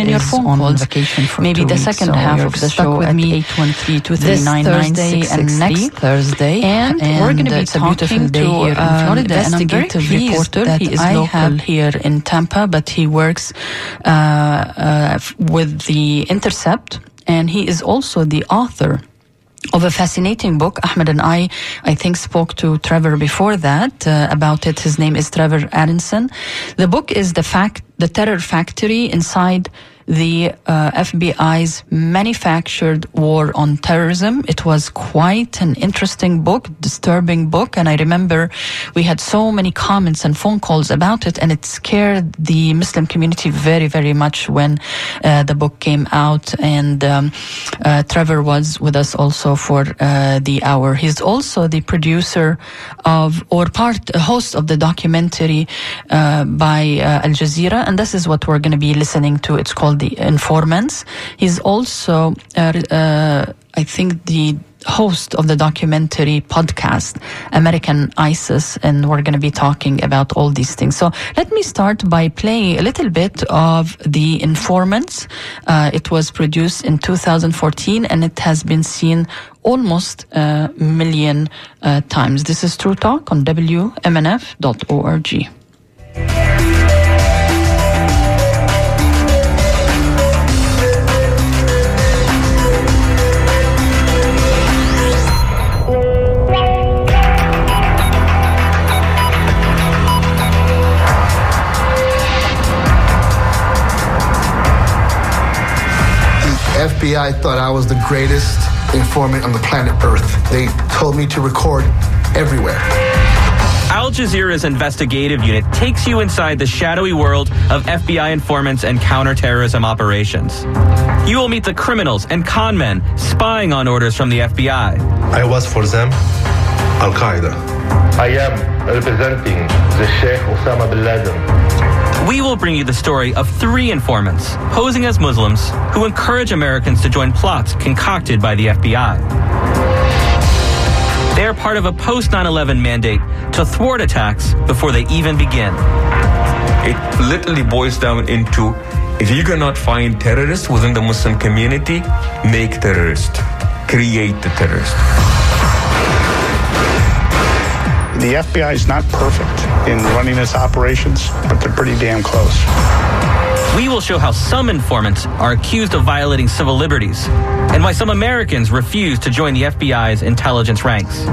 And your phone calls. Maybe the second so half of the show with at me 813 this Thursday and next Thursday. And, and we're going to be beautiful talking day to here in um, Florida. And I'm very investigative reporter. that He is I local here in Tampa, but he works uh, uh, with the Intercept, and he is also the author of a fascinating book. Ahmed and I, I think, spoke to Trevor before that uh, about it. His name is Trevor Aaronson. The book is the fact, the terror factory inside the uh, FBI's manufactured war on terrorism. It was quite an interesting book, disturbing book, and I remember we had so many comments and phone calls about it, and it scared the Muslim community very, very much when uh, the book came out. And um, uh, Trevor was with us also for uh, the hour. He's also the producer of, or part, host of the documentary uh, by uh, Al Jazeera, and this is what we're going to be listening to. It's called The Informants. He's also, uh, uh, I think, the host of the documentary podcast American ISIS, and we're going to be talking about all these things. So let me start by playing a little bit of The Informants. Uh, it was produced in 2014 and it has been seen almost a million uh, times. This is True Talk on WMNF.org. FBI thought I was the greatest informant on the planet Earth. They told me to record everywhere. Al Jazeera's investigative unit takes you inside the shadowy world of FBI informants and counterterrorism operations. You will meet the criminals and con men spying on orders from the FBI. I was for them Al Qaeda. I am representing the Sheikh Osama bin Laden. We will bring you the story of three informants posing as Muslims who encourage Americans to join plots concocted by the FBI. They are part of a post 9 11 mandate to thwart attacks before they even begin. It literally boils down into if you cannot find terrorists within the Muslim community, make terrorists, create the terrorist. The FBI is not perfect in running its operations, but they're pretty damn close. We will show how some informants are accused of violating civil liberties and why some Americans refuse to join the FBI's intelligence ranks.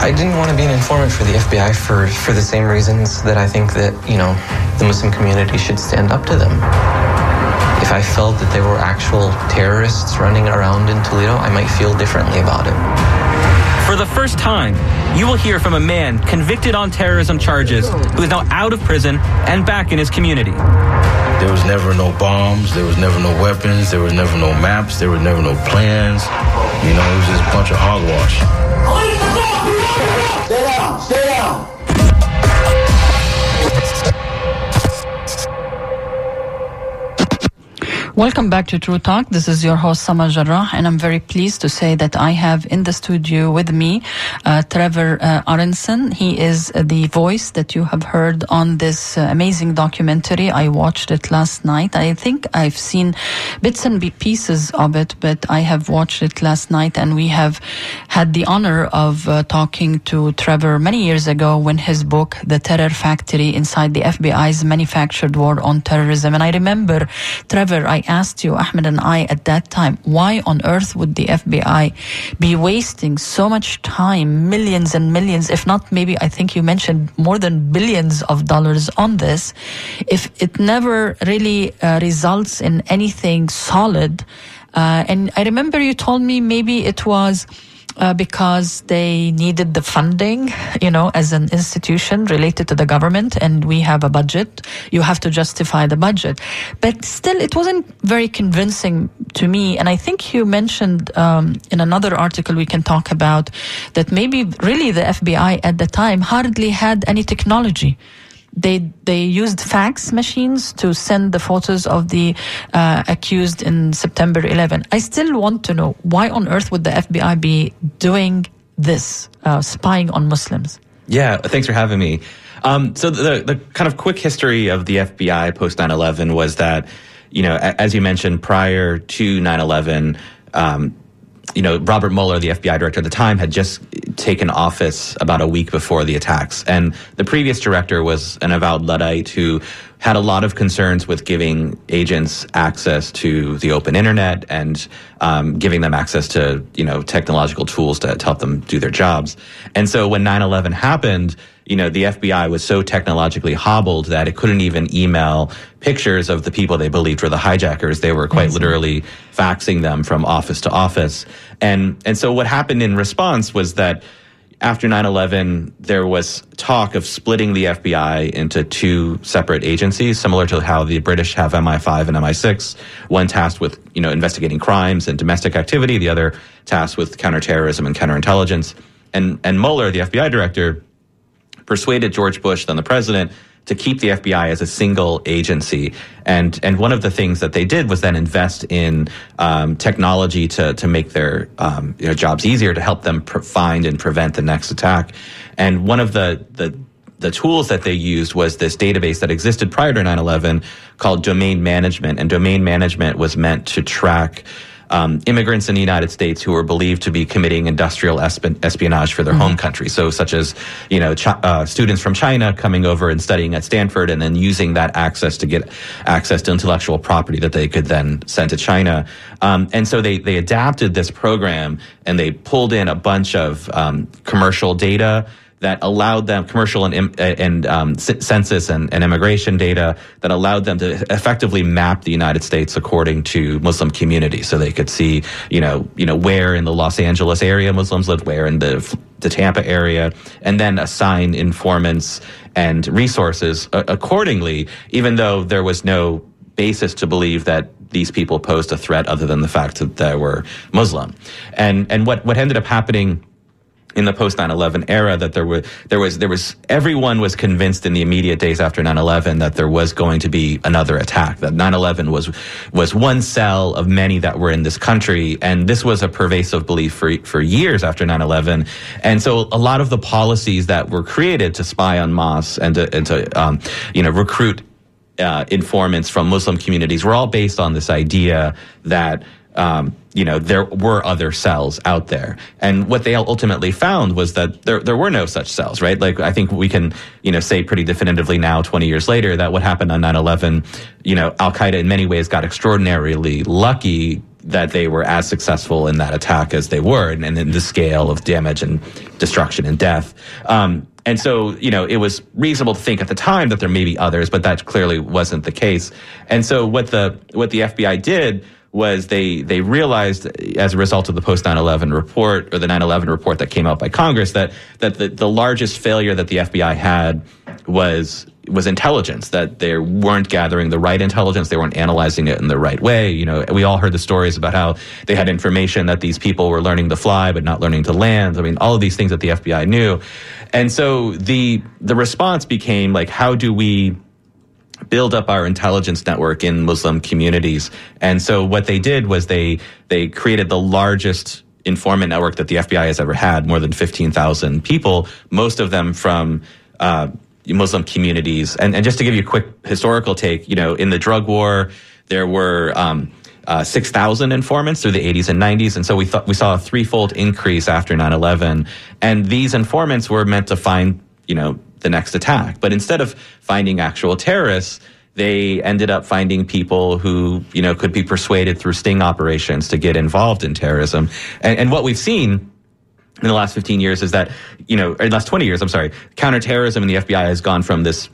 I didn't want to be an informant for the FBI for, for the same reasons that I think that, you know, the Muslim community should stand up to them. If I felt that there were actual terrorists running around in Toledo, I might feel differently about it. For the first time, you will hear from a man convicted on terrorism charges who is now out of prison and back in his community. There was never no bombs, there was never no weapons, there was never no maps, there was never no plans. You know, it was just a bunch of hogwash. Stay down, stay down. Welcome back to True Talk. This is your host, Samar Jarrah, and I'm very pleased to say that I have in the studio with me uh, Trevor uh, Aaronson. He is the voice that you have heard on this uh, amazing documentary. I watched it last night. I think I've seen bits and pieces of it, but I have watched it last night, and we have had the honor of uh, talking to Trevor many years ago when his book, The Terror Factory Inside the FBI's Manufactured War on Terrorism. And I remember, Trevor, I asked you, Ahmed and I, at that time, why on earth would the FBI be wasting so much time, millions and millions, if not maybe, I think you mentioned more than billions of dollars on this, if it never really uh, results in anything solid? Uh, and I remember you told me maybe it was uh, because they needed the funding, you know, as an institution related to the government, and we have a budget. You have to justify the budget. But still, it wasn't very convincing to me. And I think you mentioned um, in another article we can talk about that maybe really the FBI at the time hardly had any technology they they used fax machines to send the photos of the uh, accused in September 11. I still want to know why on earth would the FBI be doing this, uh, spying on Muslims? Yeah, thanks for having me. Um, so the the kind of quick history of the FBI post 9/11 was that, you know, as you mentioned, prior to 9/11, um, you know, Robert Mueller, the FBI director at the time, had just taken office about a week before the attacks, and the previous director was an avowed luddite who had a lot of concerns with giving agents access to the open internet and um, giving them access to you know technological tools to, to help them do their jobs. And so when 9/11 happened, you know the FBI was so technologically hobbled that it couldn't even email pictures of the people they believed were the hijackers. They were quite literally faxing them from office to office. And and so what happened in response was that after 9-11 there was talk of splitting the fbi into two separate agencies similar to how the british have mi5 and mi6 one tasked with you know investigating crimes and domestic activity the other tasked with counterterrorism and counterintelligence and and mueller the fbi director persuaded george bush then the president to keep the FBI as a single agency. And and one of the things that they did was then invest in um, technology to to make their um, you know, jobs easier to help them pre- find and prevent the next attack. And one of the the the tools that they used was this database that existed prior to 9/11 called domain management. And domain management was meant to track um, immigrants in the United States who were believed to be committing industrial esp- espionage for their home country. So, such as you know, chi- uh, students from China coming over and studying at Stanford, and then using that access to get access to intellectual property that they could then send to China. Um, and so they they adapted this program and they pulled in a bunch of um, commercial data that allowed them commercial and and um, census and, and immigration data that allowed them to effectively map the United States according to Muslim communities, so they could see you know you know where in the Los Angeles area Muslims lived, where in the the Tampa area, and then assign informants and resources accordingly, even though there was no basis to believe that these people posed a threat other than the fact that they were Muslim. And and what what ended up happening in the post 9/11 era that there were there was there was everyone was convinced in the immediate days after 9/11 that there was going to be another attack that 9/11 was was one cell of many that were in this country and this was a pervasive belief for for years after 9/11 and so a lot of the policies that were created to spy on mosques and to, and to um, you know recruit uh, informants from Muslim communities were all based on this idea that um, you know there were other cells out there, and what they ultimately found was that there there were no such cells, right? Like I think we can you know say pretty definitively now, 20 years later, that what happened on 9/11, you know, Al Qaeda in many ways got extraordinarily lucky that they were as successful in that attack as they were, and, and in the scale of damage and destruction and death. Um, and so, you know, it was reasonable to think at the time that there may be others, but that clearly wasn't the case. And so, what the what the FBI did was they they realized as a result of the post 9/11 report or the 9/11 report that came out by Congress that that the, the largest failure that the FBI had was was intelligence that they weren't gathering the right intelligence they weren't analyzing it in the right way. You know we all heard the stories about how they had information that these people were learning to fly but not learning to land. I mean all of these things that the FBI knew. And so the the response became like how do we build up our intelligence network in Muslim communities. And so what they did was they they created the largest informant network that the FBI has ever had, more than 15,000 people, most of them from uh, Muslim communities. And, and just to give you a quick historical take, you know, in the drug war, there were um, uh, 6,000 informants through the 80s and 90s. And so we thought we saw a threefold increase after 9/11. And these informants were meant to find, you know, the next attack. But instead of finding actual terrorists, they ended up finding people who, you know, could be persuaded through sting operations to get involved in terrorism. And, and what we've seen in the last 15 years is that, you know, or the last 20 years, I'm sorry, counterterrorism in the FBI has gone from this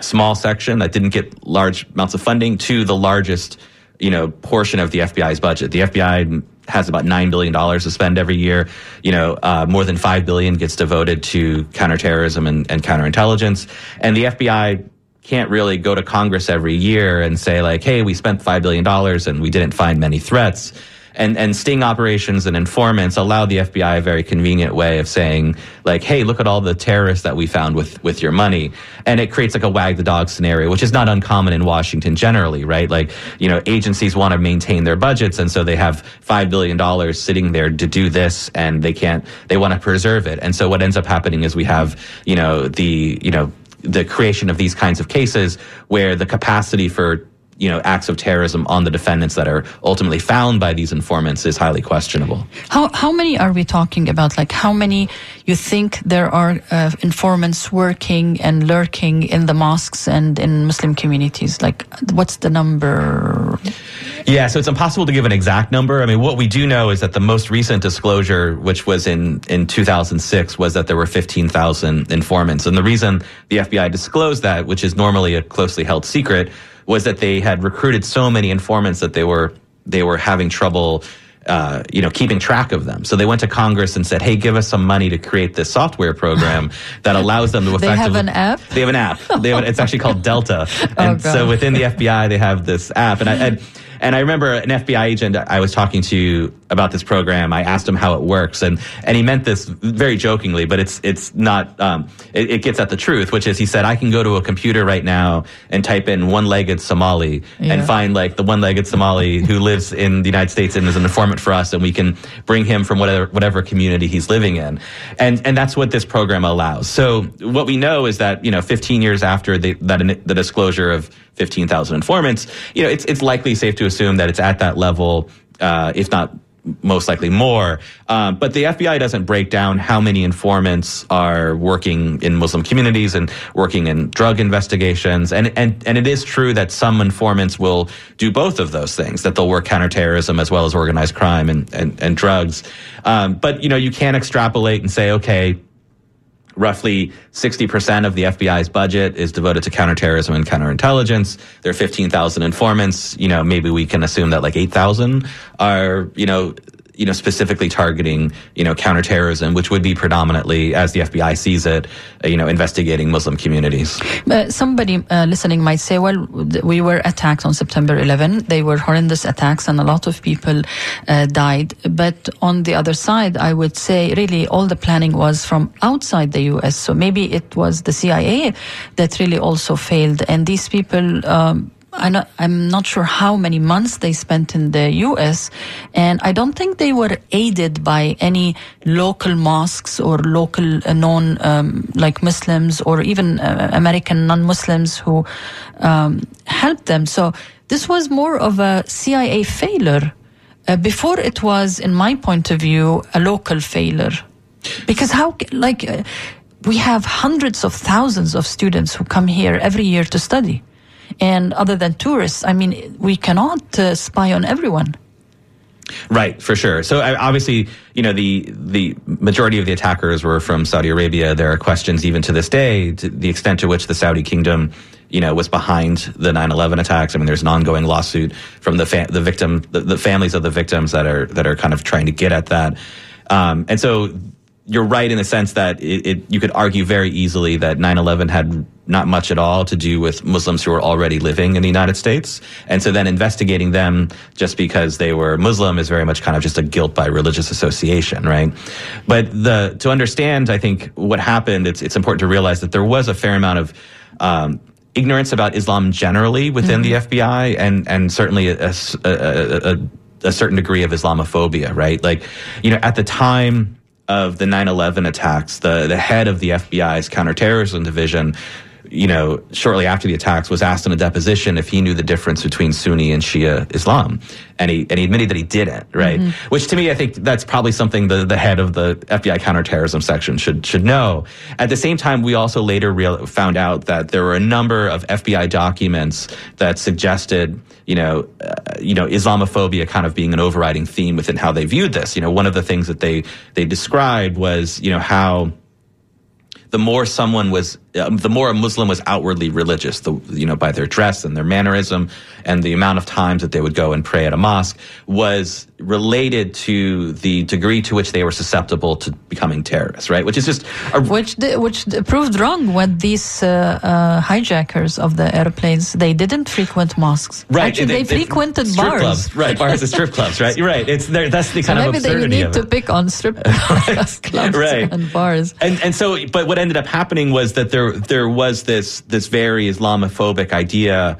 small section that didn't get large amounts of funding to the largest, you know, portion of the FBI's budget. The FBI has about nine billion dollars to spend every year. You know, uh, more than five billion gets devoted to counterterrorism and, and counterintelligence, and the FBI can't really go to Congress every year and say like, "Hey, we spent five billion dollars and we didn't find many threats." And, and sting operations and informants allow the FBI a very convenient way of saying, like, hey, look at all the terrorists that we found with, with your money. And it creates like a wag the dog scenario, which is not uncommon in Washington generally, right? Like, you know, agencies want to maintain their budgets. And so they have $5 billion sitting there to do this and they can't, they want to preserve it. And so what ends up happening is we have, you know, the, you know, the creation of these kinds of cases where the capacity for you know acts of terrorism on the defendants that are ultimately found by these informants is highly questionable. How how many are we talking about? Like how many you think there are uh, informants working and lurking in the mosques and in Muslim communities? Like what's the number? Yeah, so it's impossible to give an exact number. I mean, what we do know is that the most recent disclosure, which was in, in 2006, was that there were 15,000 informants. And the reason the FBI disclosed that, which is normally a closely held secret, was that they had recruited so many informants that they were they were having trouble uh, you know, keeping track of them. So they went to Congress and said, "Hey, give us some money to create this software program that allows them to effectively." they have an app. They have an app. They have, it's actually called Delta, and oh, so within the FBI, they have this app. And I, and and I remember an FBI agent I was talking to about this program. I asked him how it works, and and he meant this very jokingly, but it's it's not. Um, it, it, gets at the truth, which is he said I can go to a computer right now and type in one-legged Somali yeah. and find like the one-legged Somali who lives in the United States and is an informant for us, and we can bring him from whatever whatever community he's living in, and and that's what this program allows. So what we know is that you know 15 years after the, that the disclosure of 15,000 informants, you know, it's, it's likely safe to assume that it's at that level, uh, if not most likely more. Um, but the FBI doesn't break down how many informants are working in Muslim communities and working in drug investigations. And, and, and it is true that some informants will do both of those things, that they'll work counterterrorism as well as organized crime and, and, and drugs. Um, but, you know, you can't extrapolate and say, okay, roughly 60% of the FBI's budget is devoted to counterterrorism and counterintelligence. There are 15,000 informants. You know, maybe we can assume that like 8,000 are, you know, you know, specifically targeting, you know, counterterrorism, which would be predominantly, as the FBI sees it, uh, you know, investigating Muslim communities. Uh, somebody uh, listening might say, well, we were attacked on September 11. They were horrendous attacks and a lot of people uh, died. But on the other side, I would say really all the planning was from outside the U.S. So maybe it was the CIA that really also failed. And these people, um, not, I'm not sure how many months they spent in the U.S., and I don't think they were aided by any local mosques or local uh, non um, like Muslims or even uh, American non-Muslims who um, helped them. So this was more of a CIA failure uh, before it was, in my point of view, a local failure. Because how, like, uh, we have hundreds of thousands of students who come here every year to study and other than tourists, I mean, we cannot uh, spy on everyone. Right, for sure. So obviously, you know, the the majority of the attackers were from Saudi Arabia. There are questions even to this day to the extent to which the Saudi kingdom, you know, was behind the 9/11 attacks. I mean, there's an ongoing lawsuit from the fa- the victim, the, the, families of the victims that are that are kind of trying to get at that. Um, and so you're right in the sense that it, it, you could argue very easily that 9/11 had not much at all to do with Muslims who were already living in the United States, and so then investigating them just because they were Muslim is very much kind of just a guilt by religious association, right? But the to understand, I think what happened, it's it's important to realize that there was a fair amount of um, ignorance about Islam generally within mm-hmm. the FBI, and and certainly a, a, a, a certain degree of Islamophobia, right? Like, you know, at the time of the 9/11 attacks, the the head of the FBI's counterterrorism division you know, shortly after the attacks, was asked in a deposition if he knew the difference between Sunni and Shia Islam, and he and he admitted that he didn't. Right, mm-hmm. which to me, I think that's probably something the the head of the FBI counterterrorism section should should know. At the same time, we also later real, found out that there were a number of FBI documents that suggested, you know, uh, you know, Islamophobia kind of being an overriding theme within how they viewed this. You know, one of the things that they they described was, you know, how the more someone was, um, the more a Muslim was outwardly religious, the, you know, by their dress and their mannerism and the amount of times that they would go and pray at a mosque was related to the degree to which they were susceptible to becoming terrorists, right? Which is just a, which which proved wrong when these uh, uh, hijackers of the airplanes they didn't frequent mosques. right. Actually, they, frequented strip bars. clubs, right? Bars and strip clubs, right? You're right. It's there. That's the So kind of maybe they need to pick on strip clubs Right. and bars. And and so, but what ended up happening was that there there was this this very Islamophobic idea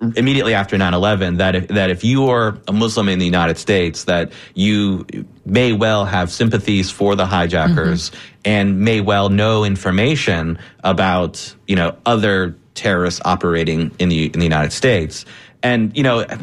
immediately after 9/11 that if, that if you are a Muslim in the United States that you may well have sympathies for the hijackers mm-hmm. and may well know information about you know other terrorists operating in the in the United States and you know it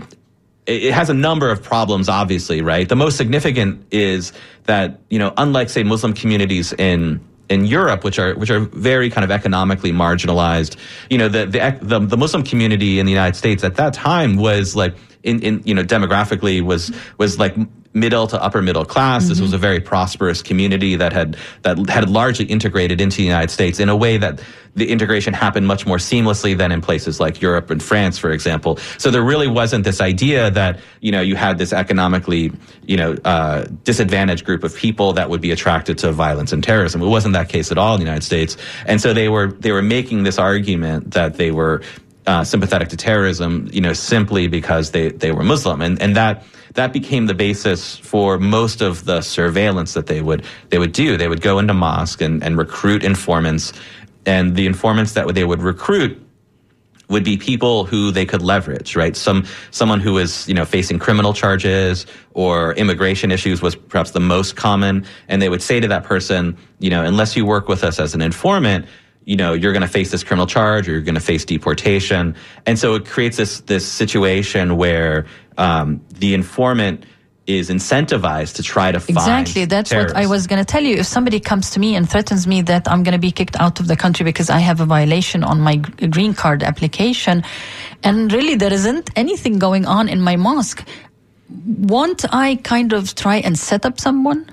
it has a number of problems, obviously, right? The most significant is that, you know, unlike say Muslim communities in in Europe, which are which are very kind of economically marginalized, you know, the the the, the Muslim community in the United States at that time was like in, in you know demographically was was like middle to upper middle class. This was a very prosperous community that had that had largely integrated into the United States in a way that the integration happened much more seamlessly than in places like Europe and France, for example. So there really wasn't this idea that you know you had this economically you know uh, disadvantaged group of people that would be attracted to violence and terrorism. It wasn't that case at all in the United States, and so they were they were making this argument that they were uh, sympathetic to terrorism, you know, simply because they, they were Muslim, and and that that became the basis for most of the surveillance that they would they would do. They would go into mosque and, and recruit informants, and the informants that they would recruit would be people who they could leverage, right? Some someone who was you know facing criminal charges or immigration issues was perhaps the most common, and they would say to that person, you know, unless you work with us as an informant, you know, you're going to face this criminal charge or you're going to face deportation, and so it creates this this situation where um, the informant is incentivized to try to find Exactly. That's what I was going to tell you. If somebody comes to me and threatens me that I'm going to be kicked out of the country because I have a violation on my green card application, and really there isn't anything going on in my mosque, won't I kind of try and set up someone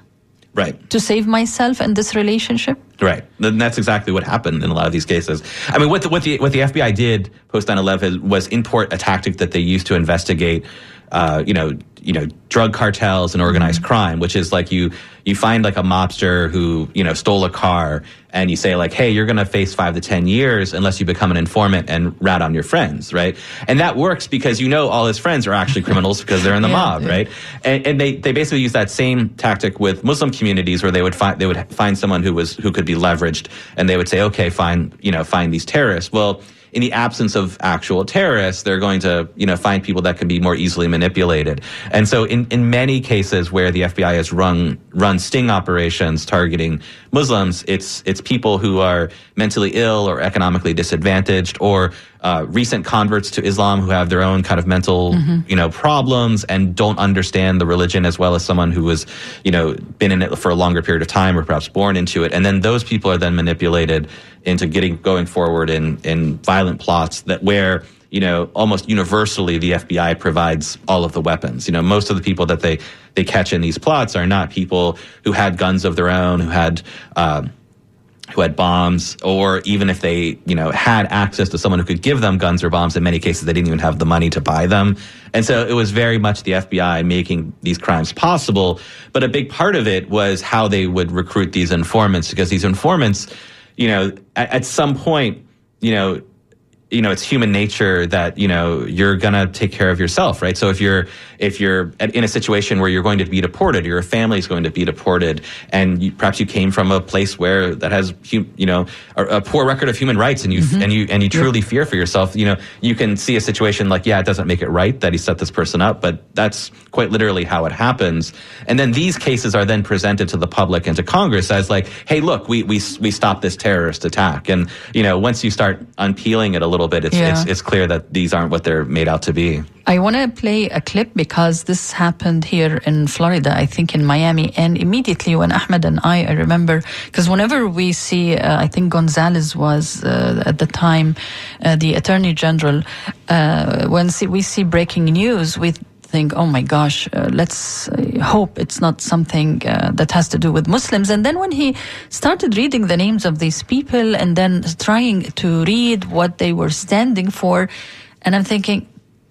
right. to save myself in this relationship? Right. And that's exactly what happened in a lot of these cases. I mean, what the, what the, what the FBI did post 9/11 was import a tactic that they used to investigate, uh, you know, you know, drug cartels and organized crime, which is like you you find like a mobster who you know stole a car, and you say like, hey, you're going to face five to ten years unless you become an informant and rat on your friends, right? And that works because you know all his friends are actually criminals because they're in the Yeah, mob, yeah. right? And, and they, they basically use that same tactic with Muslim communities where they would find they would find someone who was who could be leveraged and they would say, okay, fine, you know, find these terrorists. Well, in the absence of actual terrorists, they're going to, you know, find people that can be more easily manipulated. And so in, in many cases where the FBI has run run sting operations targeting Muslims, it's it's people who are mentally ill or economically disadvantaged or uh, recent converts to Islam who have their own kind of mental, you know, problems and don't understand the religion as well as someone who was, you know, been in it for a longer period of time or perhaps born into it. And then those people are then manipulated into getting going forward in in violent plots that where you know almost universally the FBI provides all of the weapons. You know, most of the people that they they catch in these plots are not people who had guns of their own, who had. Um, who had bombs, or even if they, you know, had access to someone who could give them guns or bombs, in many cases they didn't even have the money to buy them. And so it was very much the FBI making these crimes possible. But a big part of it was how they would recruit these informants, because these informants, you know, at, at some point, you know, you know, it's human nature that, you know, you're going to take care of yourself, right? So if you're, if you're in a situation where you're going to be deported, your family is going to be deported, and you, perhaps you came from a place where that has, you know, a, a poor record of human rights, and you, mm-hmm. and you, and you truly fear for yourself, you know, you can see a situation like, yeah, it doesn't make it right that he set this person up, but that's quite literally how it happens. And then these cases are then presented to the public and to Congress as like, hey, look, we, we, we stopped this terrorist attack. And, you know, once you start unpeeling it a little bit, it's, Yeah. it's, it's clear that these aren't what they're made out to be. I want to play a clip because this happened here in Florida, I think in Miami. And immediately when Ahmed and I, I remember, because whenever we see, uh, I think Gonzales was uh, at the time uh, the Attorney General, uh, when see, we see breaking news, we think, oh my gosh, uh, let's uh, hope it's not something uh, that has to do with Muslims. And then when he started reading the names of these people and then trying to read what they were standing for, and I'm thinking,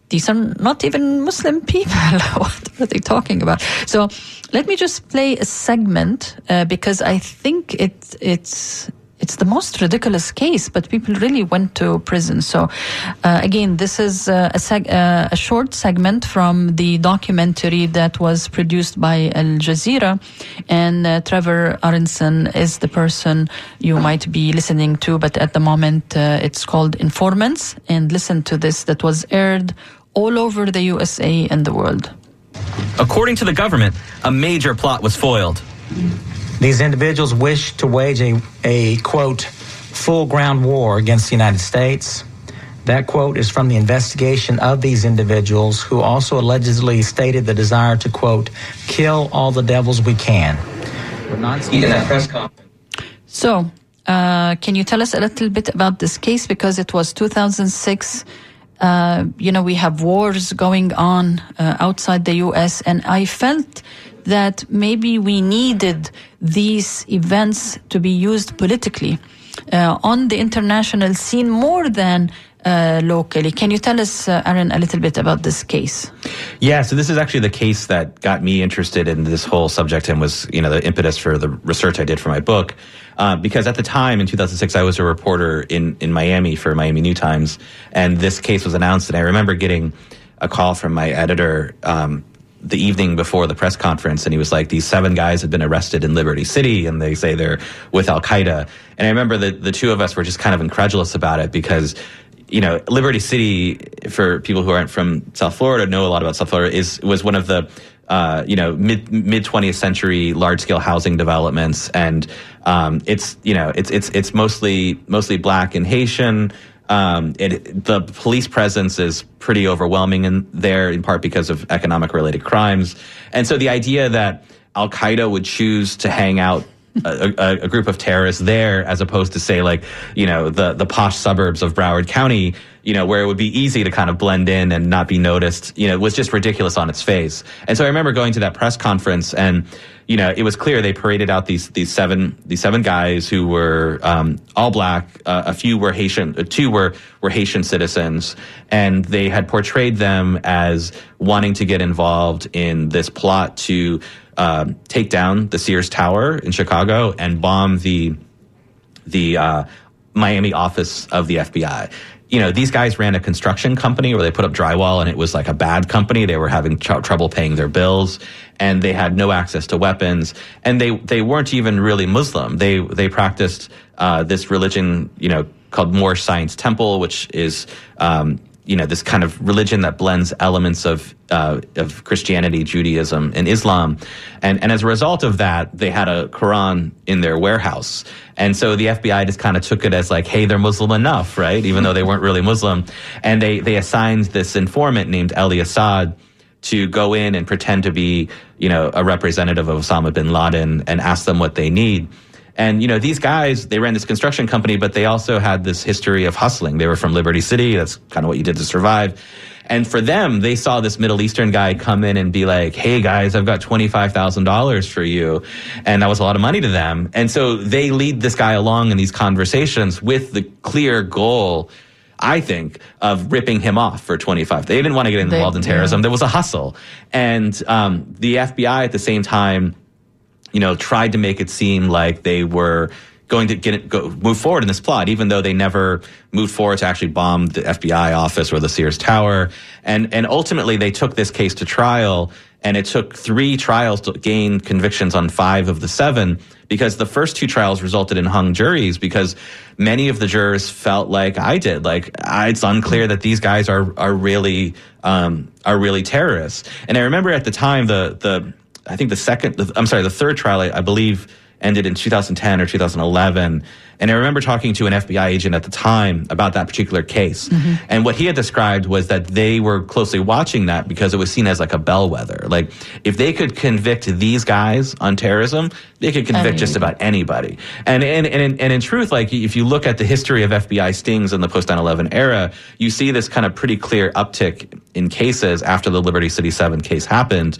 these are not even Muslim people. what are they talking about? So let me just play a segment uh, because I think it it's it's the most ridiculous case, but people really went to prison. So, uh, again, this is uh, a, seg- uh, a, short segment from the documentary that was produced by Al Jazeera, and uh, Trevor Aaronson is the person you might be listening to. But at the moment, uh, it's called Informants, and listen to this that was aired all over the USA and the world. According to the government, a major plot was foiled. These individuals wish to wage a, a quote, full ground war against the United States. That quote is from the investigation of these individuals who also allegedly stated the desire to, quote, kill all the devils we can. So, uh, can you tell us a little bit about this case? Because it was 2006. Uh, you know, we have wars going on uh, outside the U.S., and I felt that maybe we needed these events to be used politically uh, on the international scene more than uh, locally. Can you tell us, uh, Aaron, a little bit about this case? Yeah, so this is actually the case that got me interested in this whole subject and was, you know, the impetus for the research I did for my book. Uh, because at the time in 2006, I was a reporter in, in Miami for Miami New Times, and this case was announced, and I remember getting a call from my editor um, the evening before the press conference and he was like these seven guys have been arrested in liberty city and they say they're with al-qaeda. And i remember that the two of us were just kind of incredulous about it because you know liberty city for people who aren't from south florida know a lot about south florida is was one of the uh, you know mid mid 20th century large scale housing developments. And um, it's you know it's it's it's mostly mostly black and haitian um, it, the police presence is pretty overwhelming in there, in part because of economic related crimes. And so the idea that Al Qaeda would choose to hang out a, a, group of terrorists there as opposed to say like you know the the posh suburbs of Broward County you know where it would be easy to kind of blend in and not be noticed you know it was just ridiculous on its face and so I remember going to that press conference and you know, it was clear they paraded out these these seven these seven guys who were um, all black. Uh, a few were Haitian, uh, two were were Haitian citizens, and they had portrayed them as wanting to get involved in this plot to um, take down the Sears Tower in Chicago and bomb the the uh, Miami office of the FBI you know, these guys ran a construction company where they put up drywall and it was like a bad company. They were having tr- trouble paying their bills and they had no access to weapons and they, they weren't even really Muslim. They, they practiced, uh, this religion, you know, called Moorish Science Temple, which is, um, you know this kind of religion that blends elements of uh, of Christianity, Judaism, and Islam, and and as a result of that, they had a Quran in their warehouse, and so the FBI just kind of took it as like, hey, they're Muslim enough, right? Even though they weren't really Muslim, and they they assigned this informant named Elie Assaad to go in and pretend to be, you know, a representative of Osama bin Laden and ask them what they need. And, you know, these guys, they ran this construction company, but they also had this history of hustling. They were from Liberty City. That's kind of what you did to survive. And for them, they saw this Middle Eastern guy come in and be like, Hey guys, I've got $25,000 for you. And that was a lot of money to them. And so they lead this guy along in these conversations with the clear goal I think, of ripping him off for 25. They didn't want to get involved they, in terrorism. Yeah. There was a hustle. And um, the FBI at the same time you know, tried to make it seem like they were going to get it, go, move forward in this plot, even though they never moved forward to actually bomb the FBI office or the Sears Tower. And, and ultimately they took this case to trial and it took three trials to gain convictions on five of the seven because the first two trials resulted in hung juries because many of the jurors felt like I did. Like it's unclear that these guys are, are really, um, are really terrorists. And I remember at the time the, the, I think the second, the, I'm sorry, the third trial, I, I, believe, ended in 2010 or 2011. And I remember talking to an FBI agent at the time about that particular case. Mm-hmm. And what he had described was that they were closely watching that because it was seen as like a bellwether. Like, if they could convict these guys on terrorism, they could convict just about anybody. And, and, and, and in truth, like, if you look at the history of FBI stings in the post 9 11 era, you see this kind of pretty clear uptick in cases after the Liberty City 7 case happened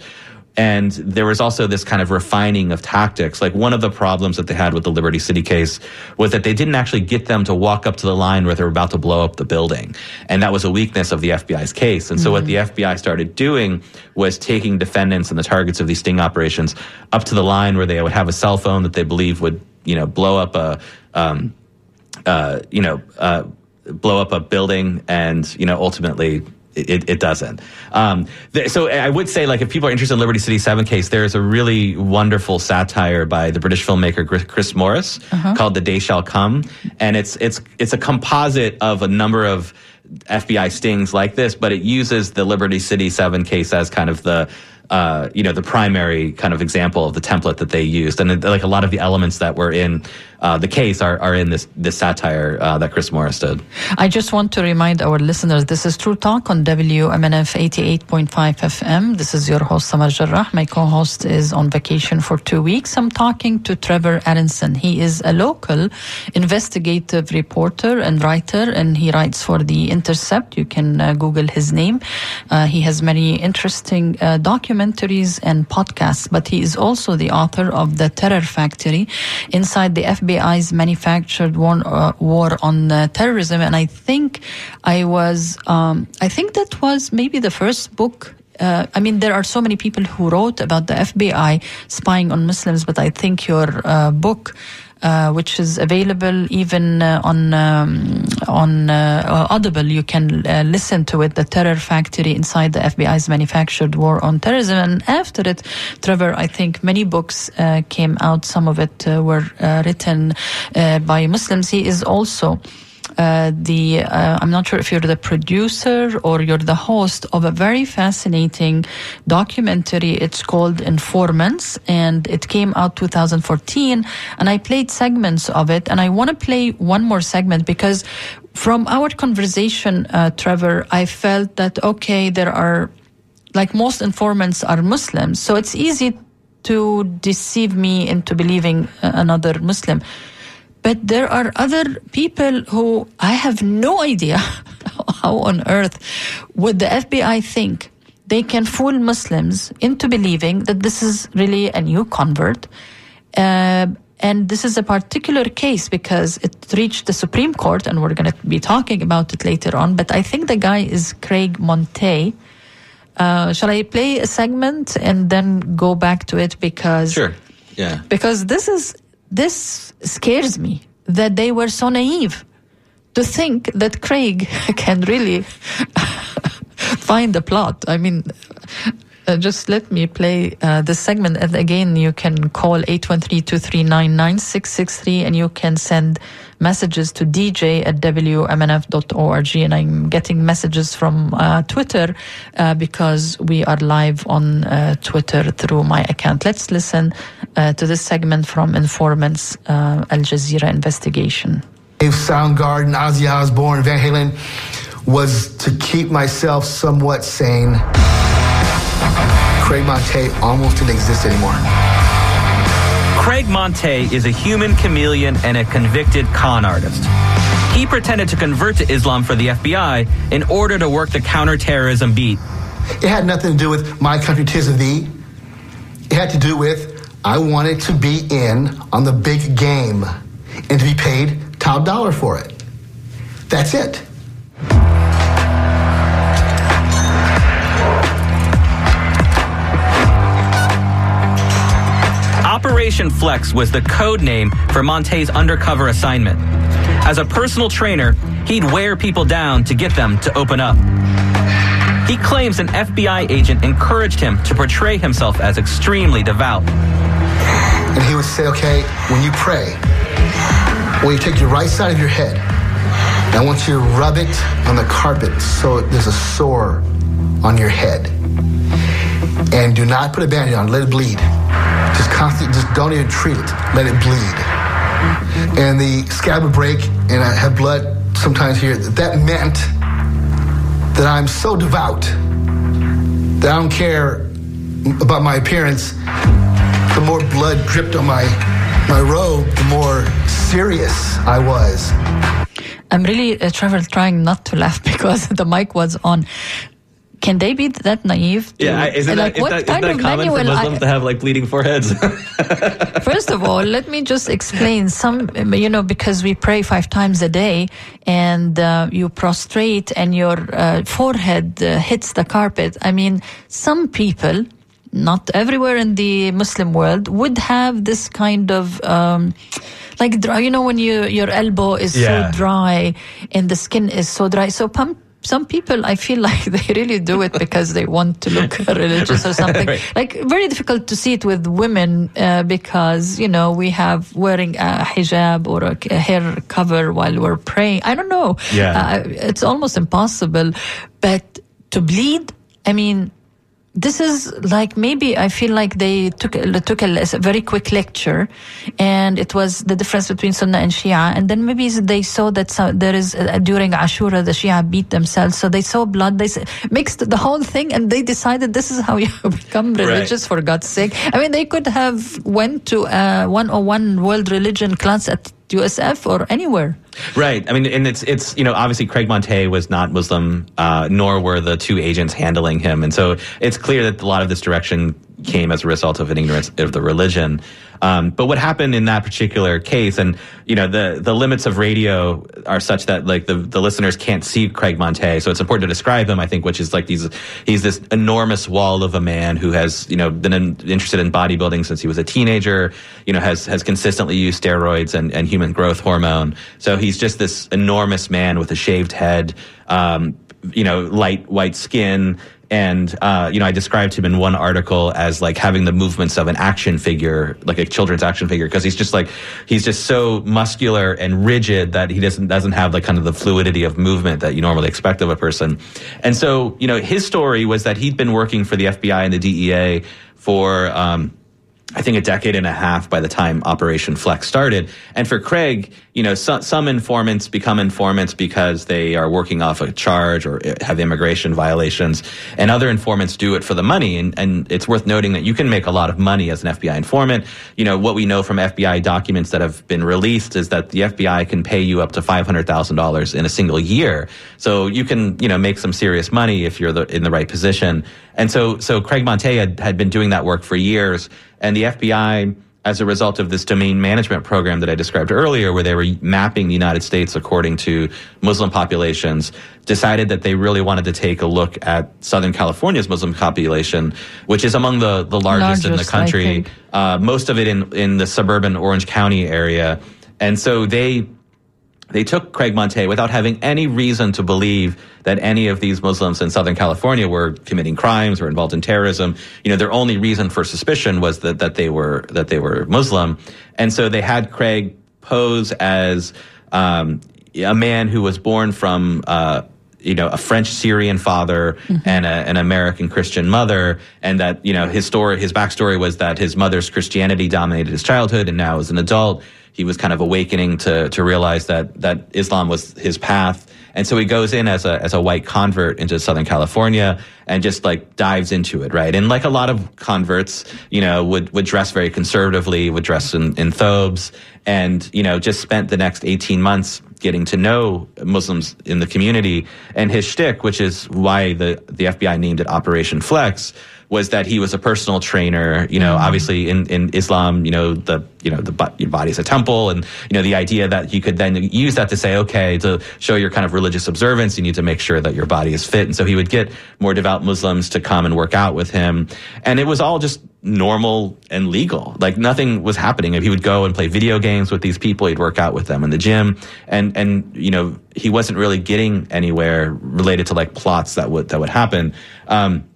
and there was also this kind of refining of tactics. Like one of the problems that they had with the Liberty City case was that they didn't actually get them to walk up to the line where they were about to blow up the building. And that was a weakness of the FBI's case. And so what the FBI started doing was taking defendants and the targets of these sting operations up to the line where they would have a cell phone that they believe would, you know, blow up a, um, uh, you know, uh, blow up a building and, you know, ultimately it, it doesn't. Um, th- so I would say, like, if people are interested in Liberty City Seven case, there is a really wonderful satire by the British filmmaker Chris- Morris called "The Day Shall Come," and it's it's it's a composite of a number of FBI stings like this, but it uses the Liberty City Seven case as kind of the uh, you know the primary kind of example of the template that they used, and uh, like a lot of the elements that were in uh, the case are, are in this this satire uh, that Chris Morris did. I just want to remind our listeners this is True Talk on WMNF 88.5 FM. This is your host, Samar Jarrah. My co host is on vacation for two weeks. I'm talking to Trevor Aaronson. He is a local investigative reporter and writer, and he writes for The Intercept. You can uh, Google his name. Uh, he has many interesting uh, documentaries and podcasts, but he is also the author of The Terror Factory inside the FBI's manufactured war, uh, war on uh, terrorism. And I think I was, um, I think that was maybe the first book. Uh, I mean, there are so many people who wrote about the FBI spying on Muslims, but I think your uh, book uh, which is available even uh, on um, on uh, Audible. You can uh, listen to it, "The Terror Factory Inside the FBI's Manufactured War on Terrorism." And after it, Trevor, I think many books uh, came out. Some of it uh, were uh, written uh, by Muslims. He is also. Uh, the uh, I'm not sure if you're the producer or you're the host of a very fascinating documentary. It's called Informants, and it came out 2014. And I played segments of it, and I want to play one more segment because from our conversation, uh, Trevor, I felt that okay, there are like most informants are Muslims, so it's easy to deceive me into believing uh, another Muslim. But there are other people who I have no idea how on earth would the FBI think they can fool Muslims into believing that this is really a new convert. Uh, and this is a particular case because it reached the Supreme Court, and we're going to be talking about it later on. But I think the guy is Craig Monteilh. Uh, shall I play a segment and then go back to it because Sure. Yeah. because this is this scares me that they were so naive to think that Craig can really find the plot. I mean, uh, just let me play uh, this segment. And again, you can call 813-239-9663 and you can send messages to dj at wmnf.org. And I'm getting messages from uh, Twitter uh, because we are live on uh, Twitter through my account. Let's listen uh, to this segment from Informants uh, Al Jazeera investigation. Dave Soundgarden, Ozzy Osbourne, Van Halen was to keep myself somewhat sane. Craig Monteilh almost didn't exist anymore. Craig Monteilh is a human chameleon and a convicted con artist. He pretended to convert to Islam for the FBI in order to work the counterterrorism beat. It had nothing to do with my country, tis of thee. It had to do with I wanted to be in on the big game and to be paid top dollar for it. That's it. Operation Flex was the code name for Monteilh's undercover assignment. As a personal trainer, he'd wear people down to get them to open up. He claims an FBI agent encouraged him to portray himself as extremely devout. And he would say, okay, when you pray, when you take your right side of your head, I want you to rub it on the carpet so there's a sore on your head. And do not put a bandage on, let it bleed. Just constantly, just don't even treat it, let it bleed. And the scab would break and I have blood sometimes here. That meant that I'm so devout that I don't care about my appearance. The more blood dripped on my, my robe, the more serious I was. I'm really, uh, Trevor, trying not to laugh because the mic was on. can they be that naive? To, Yeah, I- isn't like that, what is that, kind isn't of that common for manual? I- Muslims to have like bleeding foreheads? First of all, let me just explain some, you know, because we pray five times a day and uh, you prostrate and your uh, forehead uh, hits the carpet. I mean, some people, not everywhere in the Muslim world, would have this kind of. Um, like dry, you know when you your elbow is Yeah. so dry and the skin is so dry so pump some people I feel like they really do it because they want to look religious or something. Right. Like very difficult to see it with women uh, because you know we have wearing a hijab or a, hair cover while we're praying. I don't know. Yeah. uh, it's almost impossible. But to bleed, I mean. This is like maybe I feel like they took took a, very quick lecture, and it was the difference between Sunnah and Shia, and then maybe they saw that so, there is uh, during Ashura the Shia beat themselves, so they saw blood, they mixed the whole thing, and they decided this is how you become Right. religious for God's sake. I mean, they could have went to a 101 world religion class at USF or anywhere. Right. I mean, and it's it's you know obviously Craig Monteilh was not Muslim, uh, nor were the two agents handling him, and so it's clear that a lot of this direction came as a result of an ignorance of the religion. Um, but what happened in that particular case, and you know the the limits of radio are such that like the the listeners can't see Craig Monteilh, so it's important to describe him. I think, which is like these he's this enormous wall of a man who has you know been in, interested in bodybuilding since he was a teenager. You know has has consistently used steroids and and human growth hormone. So he's just this enormous man with a shaved head, um, you know, light white skin. And, uh, you know, I described him in one article as like having the movements of an action figure, like a children's action figure, because he's just like, he's just so muscular and rigid that he doesn't, doesn't have like kind of the fluidity of movement that you normally expect of a person. And so, you know, his story was that he'd been working for the FBI and the DEA for, um, I think a decade and a half by the time Operation Flex started. And for Craig, you know, so, some informants become informants because they are working off a charge or have immigration violations, and other informants do it for the money. And, and it's worth noting that you can make a lot of money as an FBI informant. You know, what we know from FBI documents that have been released is that the FBI can pay you up to $500,000 in a single year. So you can, you know, make some serious money if you're the, in the right position. And so, so Craig Monteilh had, had been doing that work for years. And the FBI, as a result of this domain management program that I described earlier, where they were mapping the United States according to Muslim populations, decided that they really wanted to take a look at Southern California's Muslim population, which is among the, the largest, in the country, uh, most of it in, in the suburban Orange County area. And so they they took Craig Monteilh without having any reason to believe that any of these Muslims in Southern California were committing crimes or involved in terrorism. You know, their only reason for suspicion was that, that they were that they were Muslim, and so they had Craig pose as um, a man who was born from. Uh, you know, a French Syrian father mm-hmm. and a, an American Christian mother, and that you know his story, his backstory was that his mother's Christianity dominated his childhood, and now as an adult, he was kind of awakening to to realize that that Islam was his path. And so he goes in as a as a white convert into Southern California and just like dives into it, right? And like a lot of converts, you know, would would dress very conservatively, would dress in, in thobes, and you know, just spent the next eighteen months getting to know Muslims in the community. And his shtick, which is why the the FBI named it Operation Flex, was that he was a personal trainer. You know, mm-hmm. obviously in, in Islam, you know the you know the your body is a temple, and you know the idea that you could then use that to say, okay, to show your kind of religious observance, you need to make sure that your body is fit. And so he would get more devout Muslims to come and work out with him, and it was all just normal and legal. Like nothing was happening. If he would go and play video games with these people, he'd work out with them in the gym, and and you know he wasn't really getting anywhere related to like plots that would that would happen. Um,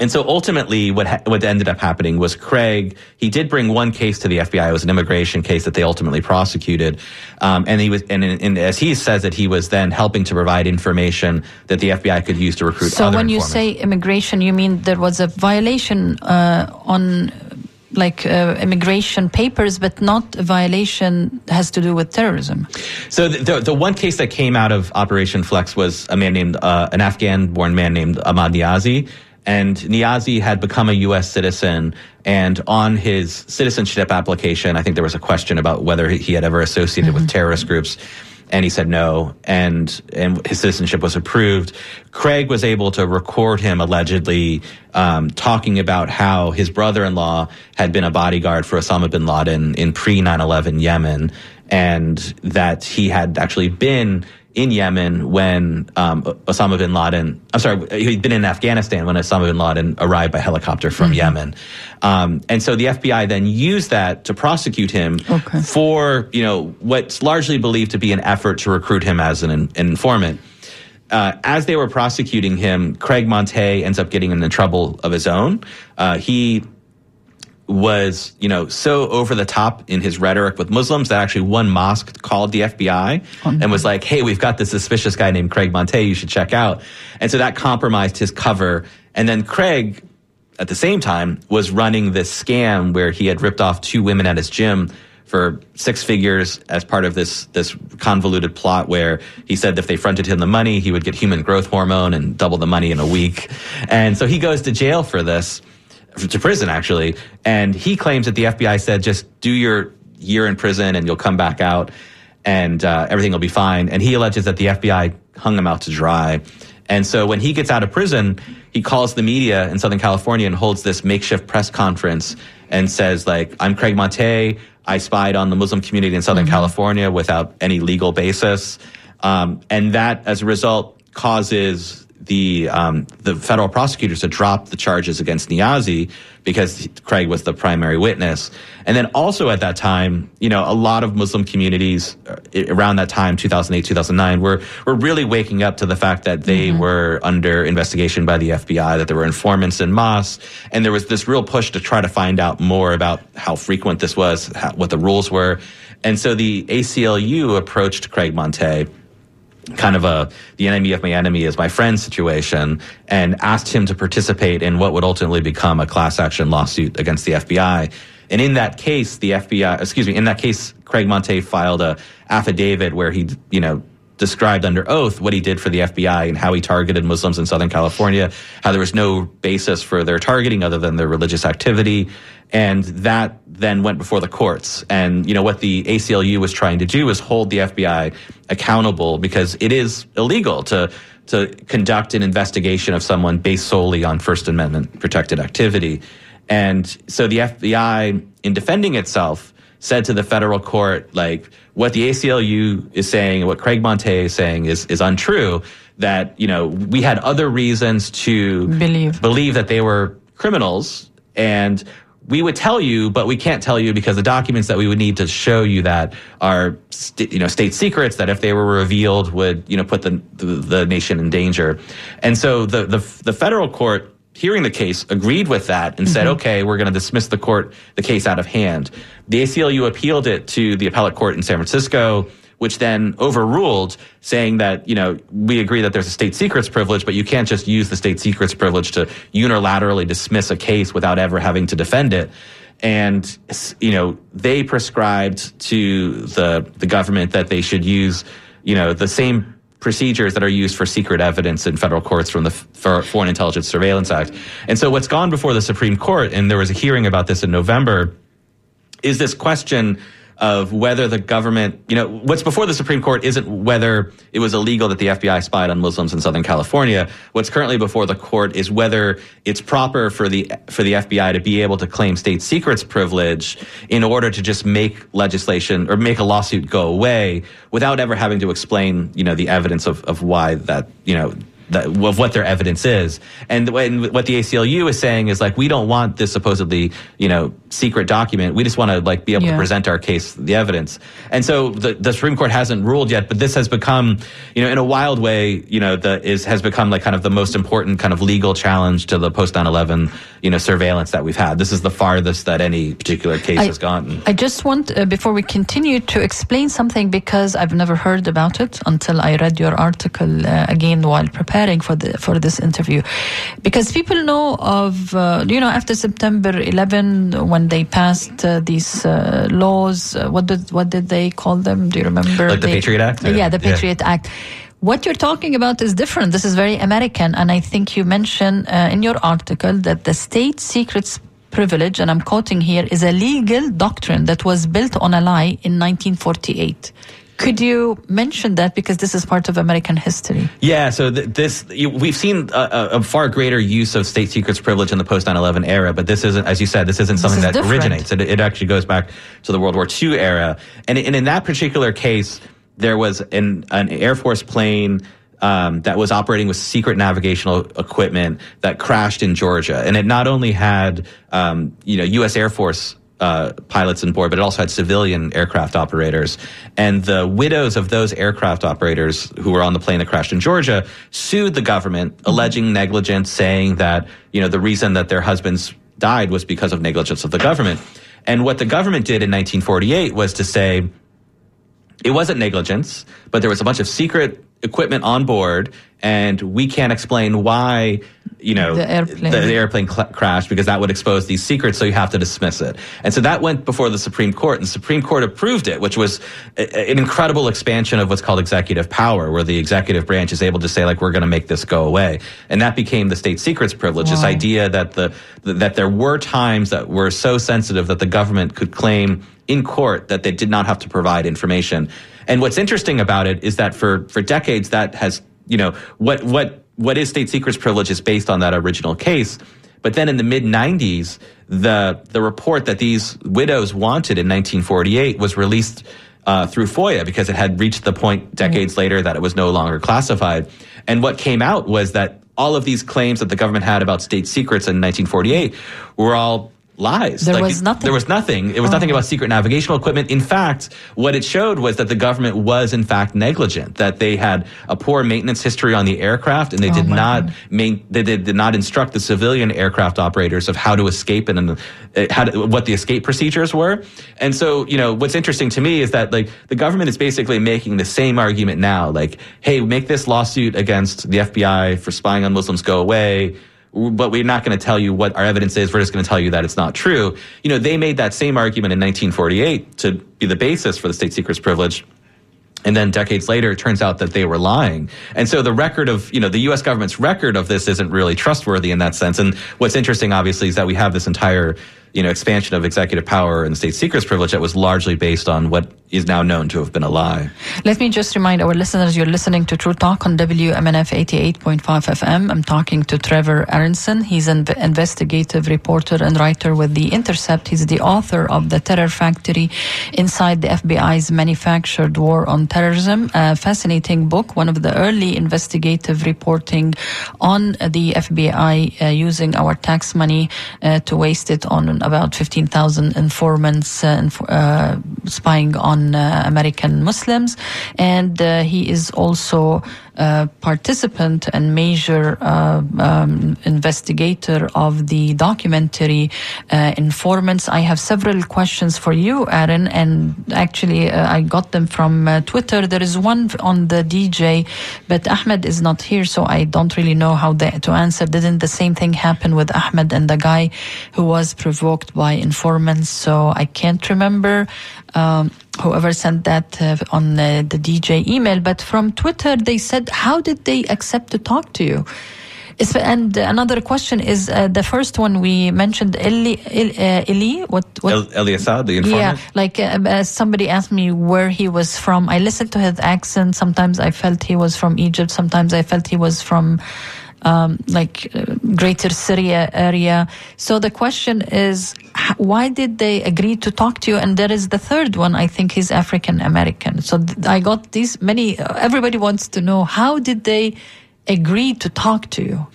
and so ultimately, what ha- what ended up happening was Craig. He did bring one case to the FBI. It was an immigration case that they ultimately prosecuted, um, and he was and, and as he says that he was then helping to provide information that the FBI could use to recruit. So when you say immigration, you mean there was a violation uh, on like uh, immigration papers, but not a violation has to do with terrorism. So the, the the one case that came out of Operation Flex was a man named uh, an Afghan-born man named Ahmad Niazi, and Niazi had become a U.S. citizen. And on his citizenship application, I think there was a question about whether he had ever associated with terrorist groups. and he said no, and and his citizenship was approved. Craig was able to record him allegedly um, talking about how his brother-in-law had been a bodyguard for Osama bin Laden in pre 9/11 Yemen, and that he had actually been in Yemen when um, Osama bin Laden, I'm sorry, he'd been in Afghanistan when Osama bin Laden arrived by helicopter from Mm-hmm. Yemen. Um, and so the FBI then used that to prosecute him Okay. for, you know, what's largely believed to be an effort to recruit him as an, an informant. Uh, as they were prosecuting him, Craig Monteilh ends up getting into trouble of his own. Uh, he was, you know, so over the top in his rhetoric with Muslims that actually one mosque called the FBI and was like, "Hey, we've got this suspicious guy named Craig Monteilh. You should check out." And so that compromised his cover. And then Craig, at the same time, was running this scam where he had ripped off two women at his gym for six figures as part of this this convoluted plot where he said if they fronted him the money, he would get human growth hormone and double the money in a week. And so he goes to jail for this to prison actually, and he claims that the FBI said just do your year in prison and you'll come back out and uh, everything will be fine. And he alleges that the FBI hung him out to dry. And so when he gets out of prison, he calls the media in Southern California and holds this makeshift press conference and says like, "I'm Craig Monteilh. I spied on the Muslim community in Southern California without any legal basis." Um, and that, as a result, causes the um, the federal prosecutors to drop the charges against Niazi because Craig was the primary witness. And then also at that time, you know, a lot of Muslim communities uh, around that time, 2008, 2009, were were really waking up to the fact that they were under investigation by the FBI, that there were informants in mosques, and there was this real push to try to find out more about how frequent this was, how, what the rules were. And so the ACLU approached Craig Monteilh kind of a the enemy of my enemy is my friend situation and asked him to participate in what would ultimately become a class action lawsuit against the FBI. And in that case, the FBI, excuse me, in that case, Craig Monteilh filed a affidavit where he, you know, described under oath what he did for the FBI and how he targeted Muslims in Southern California, how there was no basis for their targeting other than their religious activity. And that then went before the courts. And, you know, what the ACLU was trying to do is hold the FBI accountable because it is illegal to, to conduct an investigation of someone based solely on First Amendment protected activity. And so the FBI, in defending itself, said to the federal court, like, what the ACLU is saying, what Craig Monteilh is saying is, is untrue, that, you know, we had other reasons to Believe. believe that they were criminals and we would tell you, but we can't tell you because the documents that we would need to show you that are, st- you know, state secrets that if they were revealed would, you know, put the, the, the nation in danger. And so the, the, the federal court hearing the case agreed with that and said, mm-hmm. okay, we're going to dismiss the court, the case out of hand. The ACLU appealed it to the appellate court in San Francisco, which then overruled saying that, you know, we agree that there's a state secrets privilege, but you can't just use the state secrets privilege to unilaterally dismiss a case without ever having to defend it. And, you know, they prescribed to the, the government that they should use, you know, the same procedures that are used for secret evidence in federal courts from the Foreign Intelligence Surveillance Act. And so what's gone before the Supreme Court, and there was a hearing about this in November, is this question of whether the government, you know, what's before the Supreme Court isn't whether it was illegal that the FBI spied on Muslims in Southern California. What's currently before the court is whether it's proper for the for the FBI to be able to claim state secrets privilege in order to just make legislation or make a lawsuit go away without ever having to explain, you know, the evidence of, of why that, you know, that, of what their evidence is. And when, what the ACLU is saying is like, we don't want this supposedly, you know, secret document. We just want to like be able Yeah. to present our case, the evidence. And so the, the Supreme Court hasn't ruled yet, but this has become, you know, in a wild way, you know, the is has become like kind of the most important kind of legal challenge to the post 9/11, you know, surveillance that we've had. This is the farthest that any particular case I- has gotten. I just want, uh, before we continue, to explain something because I've never heard about it until I read your article uh, again while preparing for the for this interview. Because people know of, uh, you know, after September 11, when they passed uh, these uh, laws, uh, what did what did they call them? Do you remember? Like the They- Patriot Act? Yeah, the Yeah. Patriot Act. What you're talking about is different. This is very American, and I think you mentioned uh, in your article that the state secrets privilege, and I'm quoting here, is a legal doctrine that was built on a lie in 1948. Could you mention that because this is part of American history? Yeah, so th- this you, we've seen a, a, far greater use of state secrets privilege in the post 9/11 era, but this isn't, as you said, this isn't something is that different. originates. It, it actually goes back to the World War II era, and, and in that particular case, there was an, an Air Force plane. Um, that was operating with secret navigational equipment that crashed in Georgia, and it not only had um, you know U.S. Air Force uh, pilots on board, but it also had civilian aircraft operators. And the widows of those aircraft operators who were on the plane that crashed in Georgia sued the government, alleging negligence, saying that you know the reason that their husbands died was because of negligence of the government. And what the government did in 1948 was to say it wasn't negligence, but there was a bunch of secret equipment on board, and we can't explain why you know The airplane. the airplane cl- crashed because that would expose these secrets, so you have to dismiss it. And so that went before the Supreme Court, and the Supreme Court approved it, which was a, a- an incredible expansion of what's called executive power, where the executive branch is able to say, like, we're going to make this go away. And that became the state secrets privilege, this idea that the that there were times that were so sensitive that the government could claim in court that they did not have to provide information. And what's interesting about it is that for for decades that has you know what what what is state secrets privilege is based on that original case. But then in the mid 90s, the the report that these widows wanted in 1948 was released uh, through FOIA because it had reached the point decades later that it was no longer classified. And what came out was that all of these claims that the government had about state secrets in 1948 were all lies. There was nothing. There was nothing. It was Oh. nothing about secret navigational equipment. In fact, what it showed was that the government was in fact negligent. That they had a poor maintenance history on the aircraft, and they Oh did not main, they did, did not instruct the civilian aircraft operators of how to escape and uh, how to, what the escape procedures were. And so, you know, what's interesting to me is that like the government is basically making the same argument now. Like, hey, make this lawsuit against the FBI for spying on Muslims go away but we're not going to tell you what our evidence is. We're just going to tell you that it's not true. You know, they made that same argument in 1948 to be the basis for the state secrets privilege. And then decades later, it turns out that they were lying. And so the record of, you know, the U.S. government's record of this isn't really trustworthy in that sense. And what's interesting, obviously, is that we have this entire, you know, expansion of executive power and state secrets privilege that was largely based on what is now known to have been a lie. Let me just remind our listeners you're listening to True Talk on WMNF 88.5 FM. I'm talking to Trevor Aaronson. He's an investigative reporter and writer with The Intercept. He's the author of The Terror Factory Inside the FBI's Manufactured War on Terrorism, a fascinating book, one of the early investigative reporting on the FBI uh, using our tax money uh, to waste it on about 15,000 informants uh, uh, spying on uh, American Muslims. And he is also a participant and major uh, um, investigator of the documentary uh, Informants. I have several questions for you, Aaron, and actually uh, I got them from uh, Twitter. There is one on the DJ, but Ahmed is not here, so I don't really know how they, to answer. Didn't the same thing happen with Ahmed and the guy who was provoked by informants? So I can't remember. Um, whoever sent that uh, on uh, the DJ email, but from Twitter they said, "How did they accept to talk to you?" And another question is uh, the first one we mentioned, Elie, Elie, uh, Elie what, what El, the informant. yeah, like uh, uh, somebody asked me where he was from. I listened to his accent. Sometimes I felt he was from Egypt. Sometimes I felt he was from um, like uh, Greater Syria area. So the question is, why did they agree to talk to you? And there is the third one. I think he's African American. So th- I got these many. Uh, everybody wants to know how did they agree to talk to you?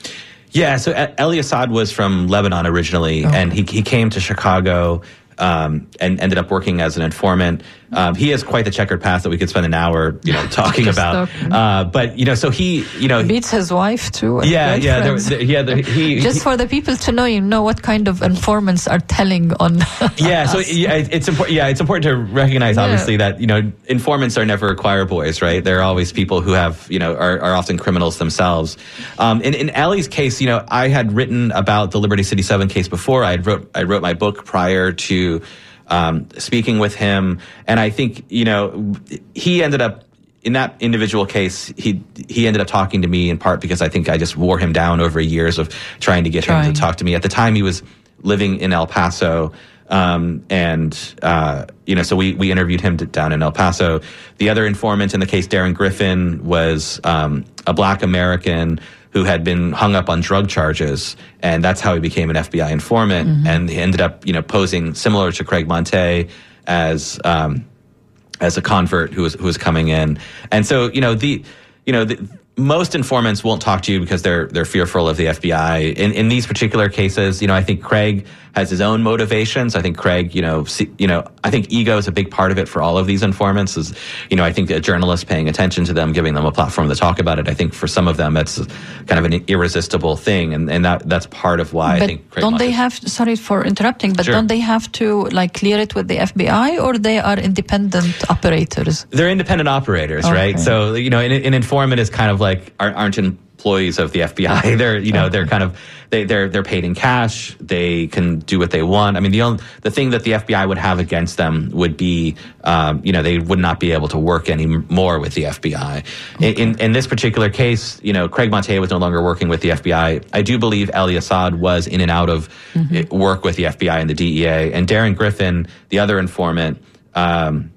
Yeah, so Elie Assaad was from Lebanon originally, and he, he came to Chicago um, and ended up working as an informant. Um, he has quite the checkered past that we could spend an hour, you know, talking about. Uh, but you know, so he, you know, Beats his wife too. yeah, yeah, there, there- yeah, there, he, Just he- for the people to know, you know what kind of informants are telling on. yeah, so yeah, it's important. Yeah, it's important to recognize, Yeah. obviously, that you know informants are never choir boys, right? They're always people who have, you know, are, are often criminals themselves. Um, in in Elie's case, you know, I had written about the Liberty City Seven case before. I wrote I wrote my book prior to um, speaking with him, and I think you know he ended up in that individual case, he he ended up talking to me in part because I think I just wore him down over years of trying to get him to talk to me. At the time, he was living in El Paso, Um, and uh, you know, so we we interviewed him d- down in El Paso. The other informant in the case, Darren Griffin, was um, a Black American who had been hung up on drug charges, and that's how he became an FBI informant. Mm-hmm. And he ended up, you know, posing similar to Craig Monteilh as um, as a convert who was who was coming in. And so, you know, the you know the, most informants won't talk to you because they're they're fearful of the FBI. In in these particular cases, you know, I think Craig has his own motivations. I think Craig, you know, see, you know, I think ego is a big part of it for all of these informants. Is you know, I think a journalist paying attention to them, giving them a platform to talk about it. I think for some of them, that's kind of an irresistible thing, and and that that's part of why I think. Craig don't they have? Sorry for interrupting, but Sure. don't they have to like clear it with the FBI, or they are independent operators? They're independent operators, right? So you know, an, an informant is kind of like aren't, aren't employees of the FBI. They're you know they're kind of they they're they're paid in cash. They can do what they want. I mean, the only the thing that the FBI would have against them would be um, you know they would not be able to work anymore with the FBI. In, in in this particular case, you know, Craig Monteilh was no longer working with the FBI. I do believe Ali Assaad was in and out of eh, work with the FBI and the DEA, and Darren Griffin, the other informant. Um,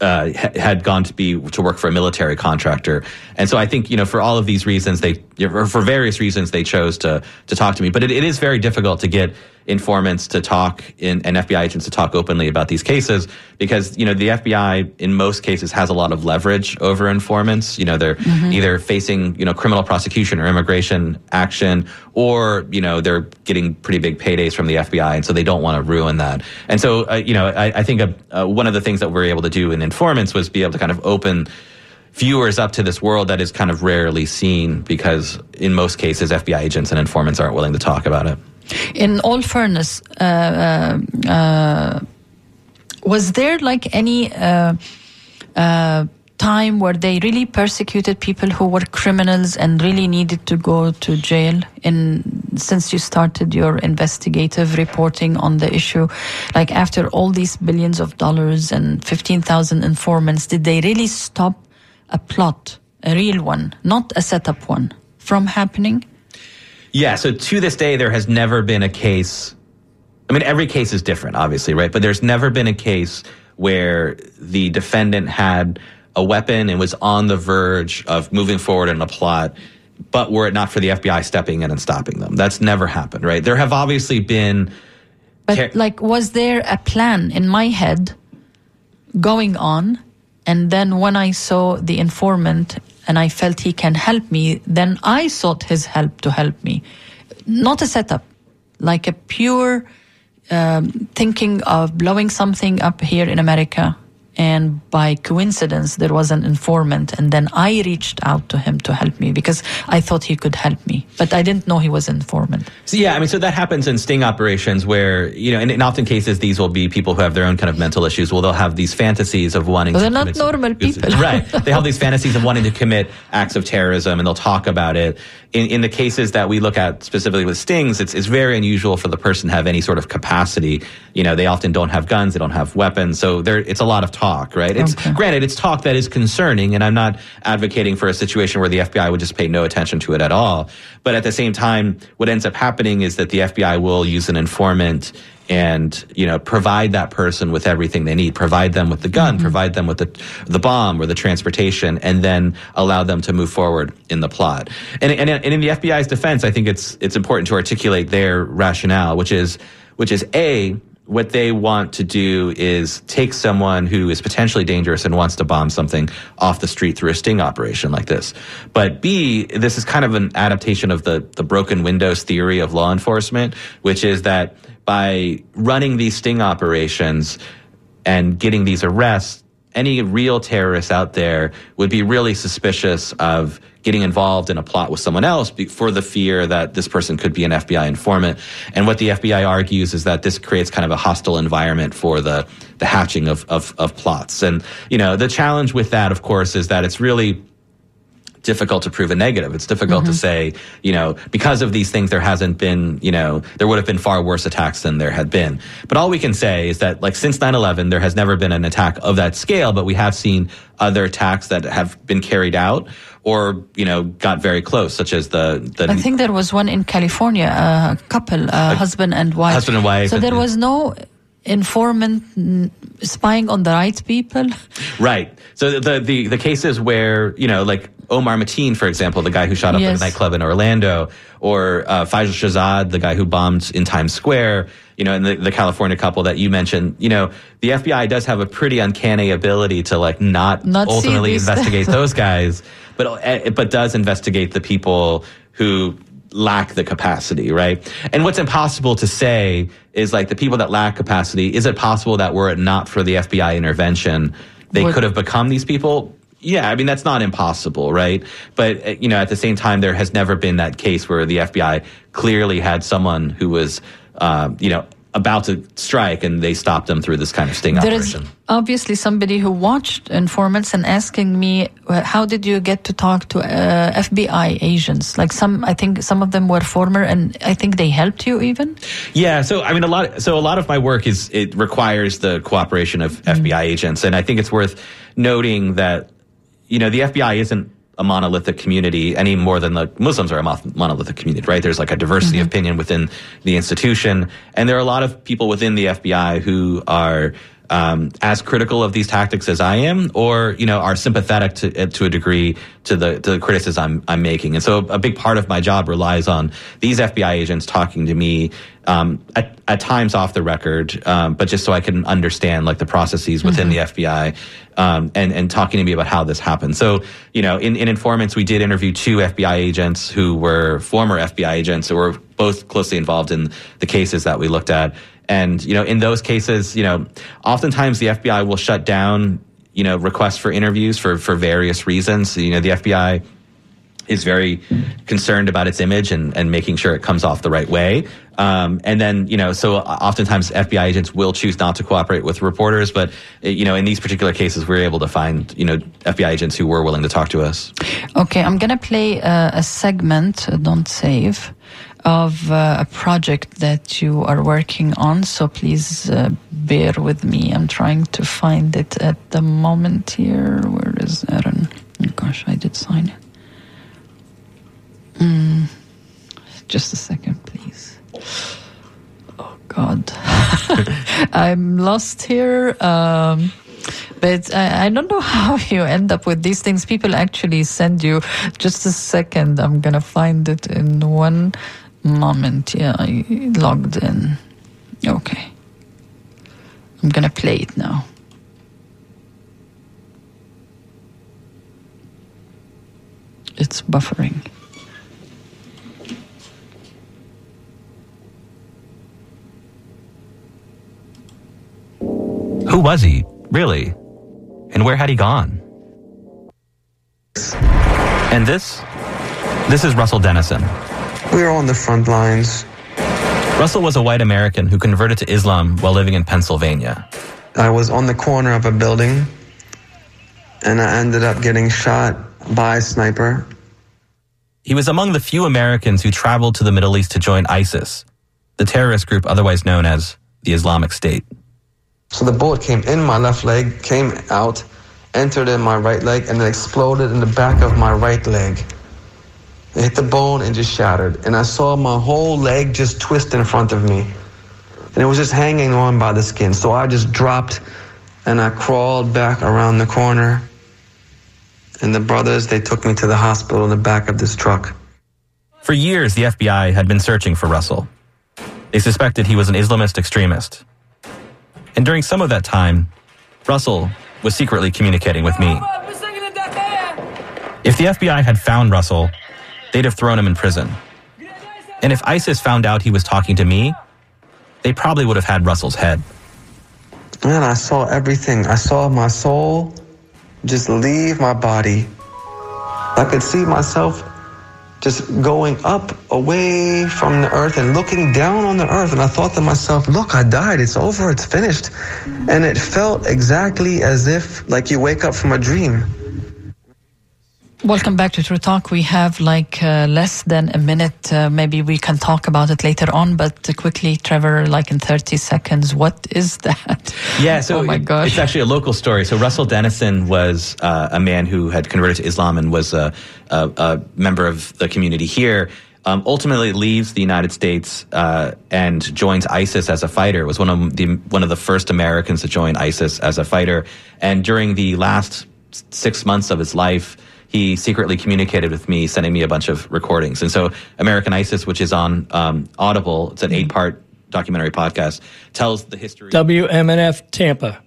uh, had gone to be to work for a military contractor, and so I think you know for all of these reasons they for various reasons they chose to to talk to me. But it, it is very difficult to get informants to talk in, and FBI agents to talk openly about these cases because you know the FBI in most cases has a lot of leverage over informants. You know they're Mhm. either facing you know criminal prosecution or immigration action, or you know they're getting pretty big paydays from the FBI, and so they don't want to ruin that. And so uh, you know I, I think uh uh, one of the things that we're able to do in informants was be able to kind of open viewers up to this world that is kind of rarely seen because in most cases FBI agents and informants aren't willing to talk about it. In all fairness, uh, uh, uh, was there like any uh, uh, time where they really persecuted people who were criminals and really needed to go to jail? In since you started your investigative reporting on the issue, like after all these billions of dollars and fifteen thousand informants, did they really stop a plot, a real one, not a setup one, from happening? Yeah, so to this day, there has never been a case. I mean, every case is different, obviously, right? But there's never been a case where the defendant had a weapon and was on the verge of moving forward in a plot, but were it not for the FBI stepping in and stopping them. That's never happened, right? There have obviously been. But like, was there a plan in my head going on? And then when I saw the informant and I felt he can help me, then I sought his help to help me. Not a setup, like a pure um, thinking of blowing something up here in America. And by coincidence, there was an informant, and then I reached out to him to help me because I thought he could help me, but I didn't know he was an informant. So yeah, I mean, so that happens in sting operations where you know, and in often cases, these will be people who have their own kind of mental issues. Well, they'll have these fantasies of wanting. They're to not commit- normal people. right. They have these fantasies of wanting to commit acts of terrorism, and they'll talk about it. In, in the cases that we look at specifically with stings, it's, it's very unusual for the person to have any sort of capacity. You know, they often don't have guns, they don't have weapons, so there it's a lot of talk, right? It's granted, it's talk that is concerning, and I'm not advocating for a situation where the FBI would just pay no attention to it at all. But at the same time, what ends up happening is that the FBI will use an informant and you know provide that person with everything they need provide them with the gun mm-hmm. provide them with the the bomb or the transportation and then allow them to move forward in the plot and, and, and in the FBI's defense I think it's it's important to articulate their rationale which is which is a what they want to do is take someone who is potentially dangerous and wants to bomb something off the street through a sting operation like this. But B, this is kind of an adaptation of the, the broken windows theory of law enforcement, which is that by running these sting operations and getting these arrests, any real terrorist out there would be really suspicious of getting involved in a plot with someone else for the fear that this person could be an FBI informant. And what the FBI argues is that this creates kind of a hostile environment for the, the hatching of, of, of plots. And, you know, the challenge with that, of course, is that it's really difficult to prove a negative. It's difficult to say, you know, because of these things, there hasn't been, you know, there would have been far worse attacks than there had been. But all we can say is that, like, since 9 11, there has never been an attack of that scale, but we have seen other attacks that have been carried out or, you know, got very close, such as the, the I think there was one in California, a couple, uh, husband and wife. husband and wife. So there was no informant spying on the right people. Right. So the the the cases where you know, like Omar Mateen, for example, the guy who shot up Yes. the nightclub in Orlando, or uh, Faisal Shahzad, the guy who bombed in Times Square, you know, and the, the California couple that you mentioned. You know, the FBI does have a pretty uncanny ability to like not, Not ultimately investigate those guys, but uh, but does investigate the people who lack the capacity, right? And what's impossible to say is like the people that lack capacity, is it possible that were it not for the FBI intervention, they could have become these people? Yeah, I mean that's not impossible, right? But uh, you know, at the same time, there has never been that case where the FBI clearly had someone who was, uh, you know, about to strike, and they stopped them through this kind of sting There is operation. obviously somebody who watched informants and asking me, how did you get to talk to uh, FBI agents? Like some, I think some of them were former, and I think they helped you even. Yeah, so I mean, a lot. So a lot of my work is it requires the cooperation of FBI agents, and I think it's worth noting that you know the FBI isn't a monolithic community any more than the Muslims are a monolithic community, right? There's like a diversity mm-hmm. of opinion within the institution, and there are a lot of people within the FBI who are. Um, as critical of these tactics as I am, or you know, are sympathetic to to a degree to the to the criticism I'm, I'm making, and so a big part of my job relies on these FBI agents talking to me um, at, at times off the record, um, but just so I can understand like the processes within the FBI um, and and talking to me about how this happened. So you know, in, in informants, we did interview two FBI agents who were former FBI agents who were both closely involved in the cases that we looked at. And you know, in those cases, you know, oftentimes the FBI will shut down you know requests for interviews for for various reasons. You know, the FBI is very concerned about its image and, and making sure it comes off the right way. Um, and then, you know, so oftentimes FBI agents will choose not to cooperate with reporters, but, you know, in these particular cases, we were able to find, you know, FBI agents who were willing to talk to us. Okay, I'm gonna play uh, a segment. Uh, don't save. Of uh, a project that you are working on, so please uh, bear with me. I'm trying to find it at the moment here. Where is Aaron? Oh, gosh, I did sign it. Mm, just a second, please. Oh God, I'm lost here. Um, but I, I don't know how you end up with these things. People actually send you. Just a second, I'm gonna find it in one moment. Yeah, I logged in. Okay, I'm gonna play it now. It's buffering. Who was he, really? And where had he gone? And this? This is Russell Dennison. We were on the front lines. Russell was a white American who converted to Islam while living in Pennsylvania. I was on the corner of a building and I ended up getting shot by a sniper. He was among the few Americans who traveled to the Middle East to join ISIS, the terrorist group otherwise known as the Islamic State. So the bullet came in my left leg, came out, entered in my right leg, and then exploded in the back of my right leg. It hit the bone and just shattered. And I saw my whole leg just twist in front of me. And it was just hanging on by the skin. So I just dropped and I crawled back around the corner. And the brothers, they took me to the hospital in the back of this truck. For years, the FBI had been searching for Russell. They suspected he was an Islamist extremist. And during some of that time, Russell was secretly communicating with me. If the FBI had found Russell, they'd have thrown him in prison. And if ISIS found out he was talking to me, they probably would have had Russell's head. Man, I saw everything. I saw my soul just leave my body. I could see myself just going up away from the earth and looking down on the earth. And I thought to myself, look, I died. It's over. It's finished. And it felt exactly as if like you wake up from a dream. Welcome back to True Talk. We have like uh, less than a minute. Uh, maybe we can talk about it later on, but quickly, Trevor, like in 30 seconds, what is that? Yeah, so oh my gosh. it's actually a local story. So Russell Dennison was uh, a man who had converted to Islam and was a, a, a member of the community here. Um, ultimately, leaves the United States uh, and joins ISIS as a fighter. Was one of the one of the first Americans to join ISIS as a fighter. And during the last six months of his life, he secretly communicated with me, sending me a bunch of recordings. And so, American ISIS, which is on um, Audible, it's an eight part documentary podcast, tells the history. WMNF Tampa.